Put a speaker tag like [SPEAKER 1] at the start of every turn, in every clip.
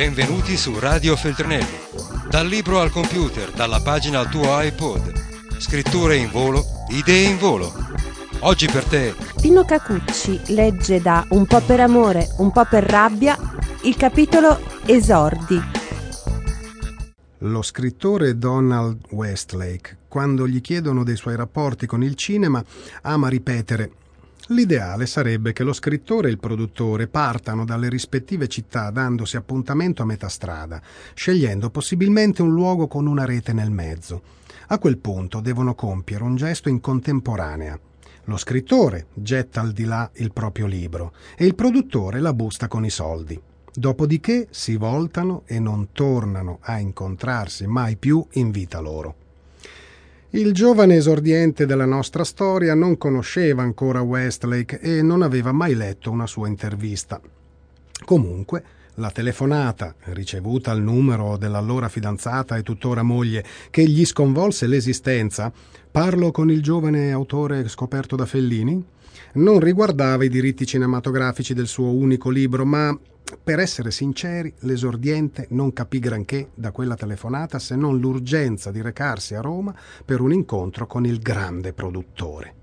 [SPEAKER 1] Benvenuti su Radio Feltrinelli. Dal libro al computer, dalla pagina al tuo iPod. Scritture in volo, idee in volo. Oggi per te.
[SPEAKER 2] Pino Cacucci legge da Un po' per amore, un po' per rabbia il capitolo Esordi.
[SPEAKER 3] Lo scrittore Donald Westlake, quando gli chiedono dei suoi rapporti con il cinema, ama ripetere L'ideale sarebbe che lo scrittore e il produttore partano dalle rispettive città dandosi appuntamento a metà strada, scegliendo possibilmente un luogo con una rete nel mezzo. A quel punto devono compiere un gesto in contemporanea. Lo scrittore getta al di là il proprio libro e il produttore la busta con i soldi. Dopodiché si voltano e non tornano a incontrarsi mai più in vita loro. Il giovane esordiente della nostra storia non conosceva ancora Westlake e non aveva mai letto una sua intervista. Comunque, la telefonata, ricevuta al numero dell'allora fidanzata e tuttora moglie, che gli sconvolse l'esistenza, parlo con il giovane autore scoperto da Fellini, non riguardava i diritti cinematografici del suo unico libro, ma per essere sinceri, l'esordiente non capì granché da quella telefonata se non l'urgenza di recarsi a Roma per un incontro con il grande produttore.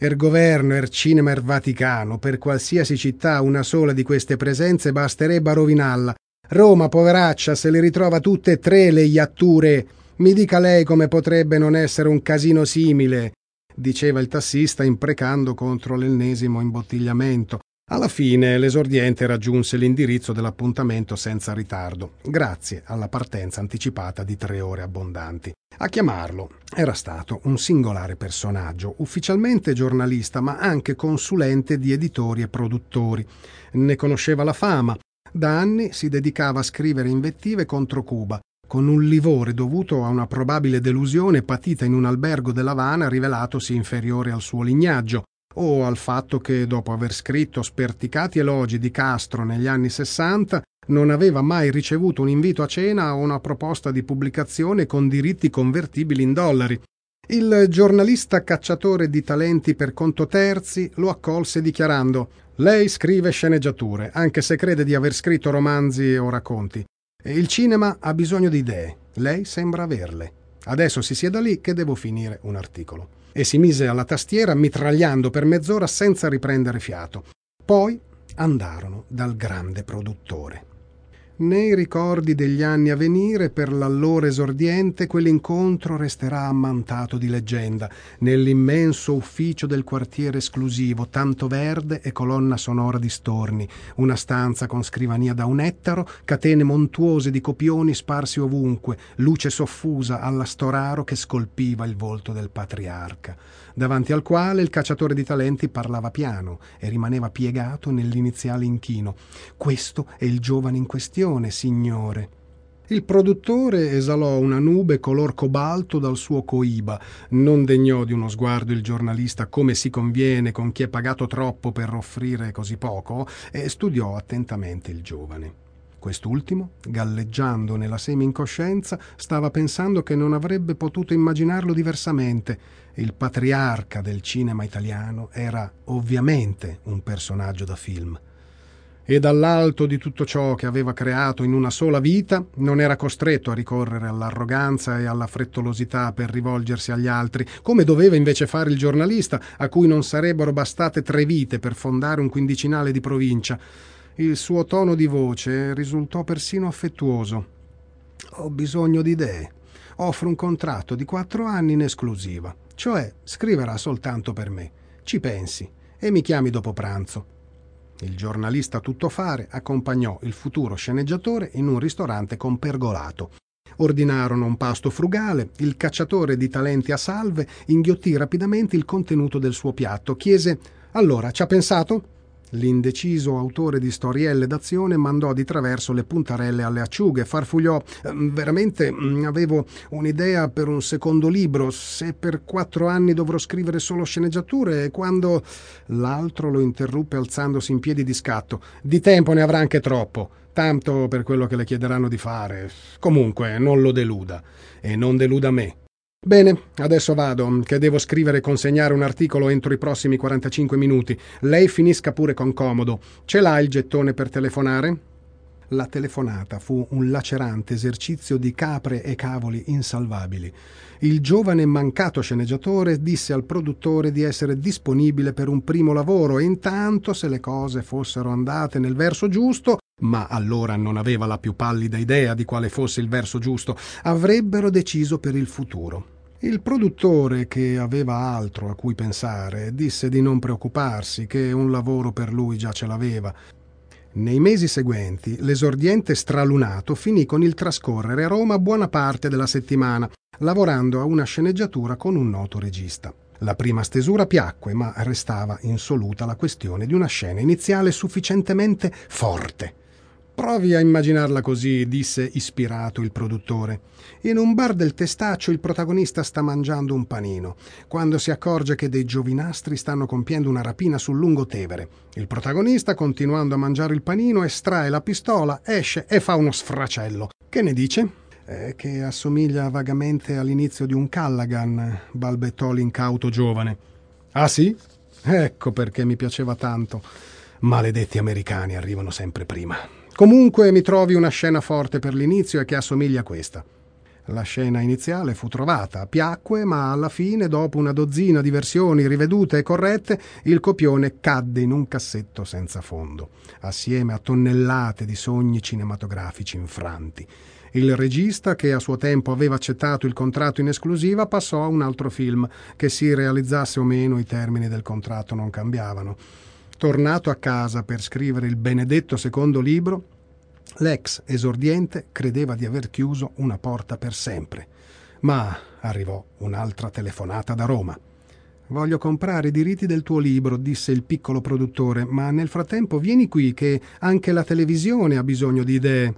[SPEAKER 3] Er governo, er cinema, er Vaticano, per qualsiasi città una sola di queste presenze basterebbe a rovinarla. Roma, poveraccia, se le ritrova tutte e tre le iatture. Mi dica lei come potrebbe non essere un casino simile, diceva il tassista imprecando contro l'ennesimo imbottigliamento. Alla fine l'esordiente raggiunse l'indirizzo dell'appuntamento senza ritardo, grazie alla partenza anticipata di tre ore abbondanti. A chiamarlo era stato un singolare personaggio, ufficialmente giornalista, ma anche consulente di editori e produttori. Ne conosceva la fama. Da anni si dedicava a scrivere invettive contro Cuba, con un livore dovuto a una probabile delusione patita in un albergo dell'Havana rivelatosi inferiore al suo lignaggio, o al fatto che, dopo aver scritto sperticati elogi di Castro negli anni Sessanta, non aveva mai ricevuto un invito a cena o una proposta di pubblicazione con diritti convertibili in dollari. Il giornalista cacciatore di talenti per conto terzi lo accolse dichiarando Lei scrive sceneggiature, anche se crede di aver scritto romanzi o racconti. Il cinema ha bisogno di idee, lei sembra averle. Adesso si sieda lì che devo finire un articolo e si mise alla tastiera mitragliando per mezz'ora senza riprendere fiato. Poi andarono dal grande produttore. Nei ricordi degli anni a venire, per l'allora esordiente, quell'incontro resterà ammantato di leggenda, nell'immenso ufficio del quartiere esclusivo, tanto verde e colonna sonora di storni, una stanza con scrivania da un ettaro, catene montuose di copioni sparsi ovunque, luce soffusa alla storaro che scolpiva il volto del patriarca, davanti al quale il cacciatore di talenti parlava piano e rimaneva piegato nell'iniziale inchino. Questo è il giovane in questione signore. Il produttore esalò una nube color cobalto dal suo coiba, non degnò di uno sguardo il giornalista come si conviene con chi è pagato troppo per offrire così poco e studiò attentamente il giovane. Quest'ultimo, galleggiando nella semi-incoscienza, stava pensando che non avrebbe potuto immaginarlo diversamente. Il patriarca del cinema italiano era ovviamente un personaggio da film e dall'alto di tutto ciò che aveva creato in una sola vita non era costretto a ricorrere all'arroganza e alla frettolosità per rivolgersi agli altri, come doveva invece fare il giornalista, a cui non sarebbero bastate tre vite per fondare un quindicinale di provincia. Il suo tono di voce risultò persino affettuoso. Ho bisogno di idee. Offro un contratto di quattro anni in esclusiva, cioè scriverà soltanto per me. Ci pensi e mi chiami dopo pranzo. Il giornalista tuttofare accompagnò il futuro sceneggiatore in un ristorante con pergolato. Ordinarono un pasto frugale, il cacciatore di talenti a salve inghiottì rapidamente il contenuto del suo piatto, chiese Allora, ci ha pensato? L'indeciso autore di storielle d'azione mandò di traverso le puntarelle alle acciughe, farfugliò. Ehm, veramente mm, avevo un'idea per un secondo libro. Se per quattro anni dovrò scrivere solo sceneggiature, e quando. L'altro lo interruppe alzandosi in piedi di scatto. Di tempo ne avrà anche troppo. Tanto per quello che le chiederanno di fare. Comunque, non lo deluda. E non deluda me. Bene, adesso vado, che devo scrivere e consegnare un articolo entro i prossimi 45 minuti. Lei finisca pure con comodo. Ce l'ha il gettone per telefonare? La telefonata fu un lacerante esercizio di capre e cavoli insalvabili. Il giovane mancato sceneggiatore disse al produttore di essere disponibile per un primo lavoro e intanto, se le cose fossero andate nel verso giusto, ma allora non aveva la più pallida idea di quale fosse il verso giusto, avrebbero deciso per il futuro. Il produttore, che aveva altro a cui pensare, disse di non preoccuparsi, che un lavoro per lui già ce l'aveva. Nei mesi seguenti l'esordiente stralunato finì con il trascorrere a Roma buona parte della settimana, lavorando a una sceneggiatura con un noto regista. La prima stesura piacque, ma restava insoluta la questione di una scena iniziale sufficientemente forte. Provi a immaginarla così, disse ispirato il produttore. In un bar del Testaccio il protagonista sta mangiando un panino, quando si accorge che dei giovinastri stanno compiendo una rapina sul lungotevere. Il protagonista, continuando a mangiare il panino, estrae la pistola, esce e fa uno sfracello. Che ne dice? Eh, che assomiglia vagamente all'inizio di un Callaghan, balbettò l'incauto giovane. Ah sì? Ecco perché mi piaceva tanto. Maledetti americani arrivano sempre prima. Comunque mi trovi una scena forte per l'inizio e che assomiglia a questa. La scena iniziale fu trovata, piacque, ma alla fine, dopo una dozzina di versioni rivedute e corrette, il copione cadde in un cassetto senza fondo, assieme a tonnellate di sogni cinematografici infranti. Il regista, che a suo tempo aveva accettato il contratto in esclusiva, passò a un altro film, che si realizzasse o meno i termini del contratto non cambiavano. Tornato a casa per scrivere il benedetto secondo libro, l'ex esordiente credeva di aver chiuso una porta per sempre. Ma arrivò un'altra telefonata da Roma. Voglio comprare i diritti del tuo libro, disse il piccolo produttore, ma nel frattempo vieni qui che anche la televisione ha bisogno di idee.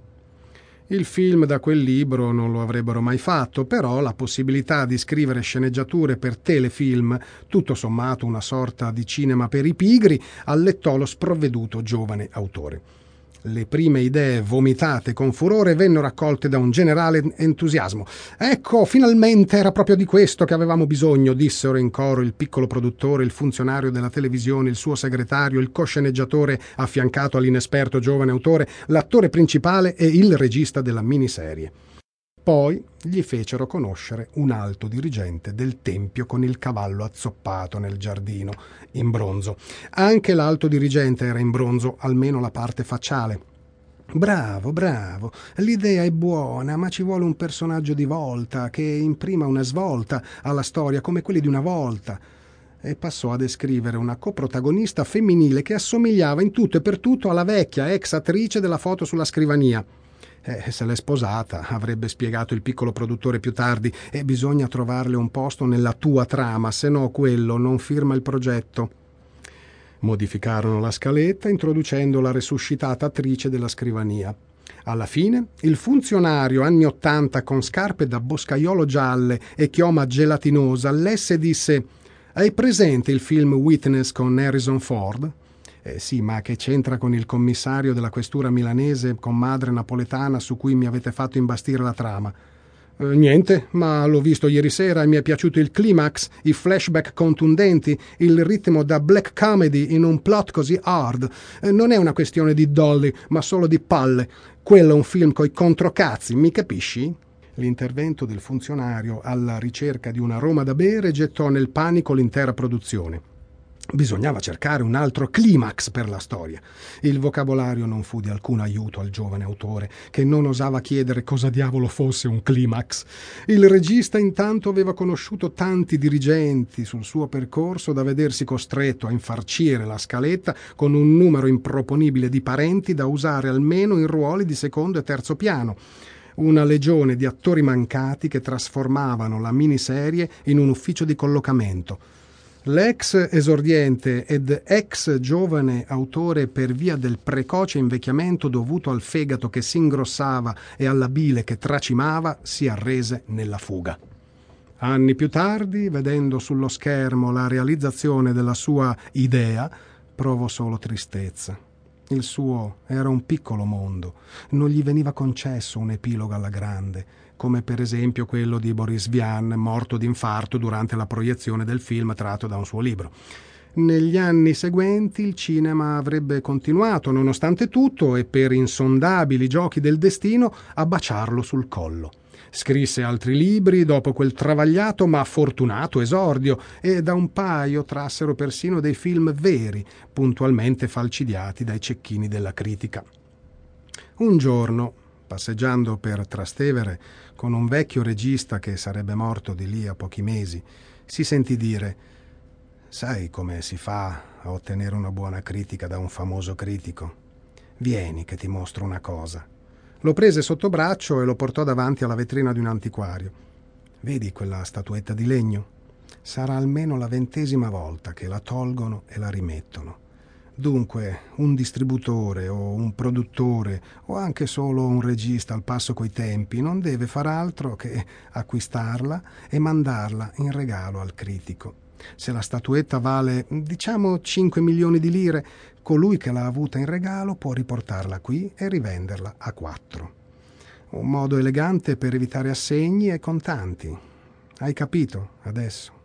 [SPEAKER 3] Il film da quel libro non lo avrebbero mai fatto, però la possibilità di scrivere sceneggiature per telefilm, tutto sommato una sorta di cinema per i pigri, allettò lo sprovveduto giovane autore. Le prime idee vomitate con furore vennero accolte da un generale entusiasmo. Ecco, finalmente era proprio di questo che avevamo bisogno, dissero in coro il piccolo produttore, il funzionario della televisione, il suo segretario, il cosceneggiatore affiancato all'inesperto giovane autore, l'attore principale e il regista della miniserie. Poi gli fecero conoscere un alto dirigente del tempio con il cavallo azzoppato nel giardino, in bronzo. Anche l'alto dirigente era in bronzo, almeno la parte facciale. Bravo, bravo, l'idea è buona, ma ci vuole un personaggio di volta che imprima una svolta alla storia come quelli di una volta. E passò a descrivere una coprotagonista femminile che assomigliava in tutto e per tutto alla vecchia ex attrice della foto sulla scrivania. Eh, se l'è sposata, avrebbe spiegato il piccolo produttore più tardi, e bisogna trovarle un posto nella tua trama, se no quello non firma il progetto. Modificarono la scaletta introducendo la resuscitata attrice della scrivania. Alla fine, il funzionario anni Ottanta con scarpe da boscaiolo gialle e chioma gelatinosa lesse e disse Hai presente il film Witness con Harrison Ford? Eh, sì, ma che c'entra con il commissario della questura milanese con madre napoletana su cui mi avete fatto imbastire la trama? Eh, niente, ma l'ho visto ieri sera e mi è piaciuto il climax, i flashback contundenti, il ritmo da black comedy in un plot così hard. Eh, non è una questione di dolly, ma solo di palle. Quello è un film coi controcazzi, mi capisci? L'intervento del funzionario alla ricerca di una Roma da bere gettò nel panico l'intera produzione. Bisognava cercare un altro climax per la storia. Il vocabolario non fu di alcun aiuto al giovane autore, che non osava chiedere cosa diavolo fosse un climax. Il regista intanto aveva conosciuto tanti dirigenti sul suo percorso da vedersi costretto a infarcire la scaletta con un numero improponibile di parenti da usare almeno in ruoli di secondo e terzo piano una legione di attori mancati che trasformavano la miniserie in un ufficio di collocamento. L'ex esordiente ed ex giovane autore per via del precoce invecchiamento dovuto al fegato che si ingrossava e alla bile che tracimava si arrese nella fuga. Anni più tardi, vedendo sullo schermo la realizzazione della sua idea, provò solo tristezza. Il suo era un piccolo mondo, non gli veniva concesso un epilogo alla grande, come per esempio quello di Boris Vian, morto d'infarto durante la proiezione del film tratto da un suo libro. Negli anni seguenti il cinema avrebbe continuato, nonostante tutto, e per insondabili giochi del destino, a baciarlo sul collo. Scrisse altri libri dopo quel travagliato ma fortunato esordio e da un paio trassero persino dei film veri, puntualmente falcidiati dai cecchini della critica. Un giorno, passeggiando per Trastevere con un vecchio regista che sarebbe morto di lì a pochi mesi, si sentì dire Sai come si fa a ottenere una buona critica da un famoso critico? Vieni che ti mostro una cosa. Lo prese sotto braccio e lo portò davanti alla vetrina di un antiquario. Vedi quella statuetta di legno? Sarà almeno la ventesima volta che la tolgono e la rimettono. Dunque, un distributore o un produttore o anche solo un regista al passo coi tempi non deve far altro che acquistarla e mandarla in regalo al critico. Se la statuetta vale, diciamo, 5 milioni di lire, colui che l'ha avuta in regalo può riportarla qui e rivenderla a 4. Un modo elegante per evitare assegni e contanti. Hai capito adesso?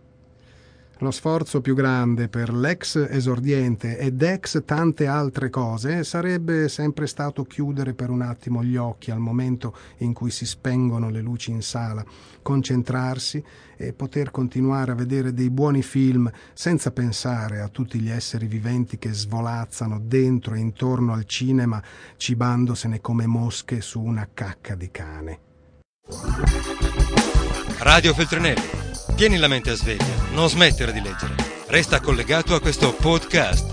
[SPEAKER 3] Lo sforzo più grande per l'ex esordiente ed ex tante altre cose sarebbe sempre stato chiudere per un attimo gli occhi al momento in cui si spengono le luci in sala, concentrarsi e poter continuare a vedere dei buoni film senza pensare a tutti gli esseri viventi che svolazzano dentro e intorno al cinema cibandosene come mosche su una cacca di cane.
[SPEAKER 1] Radio Feltrinelli Tieni la mente sveglia, non smettere di leggere. Resta collegato a questo podcast.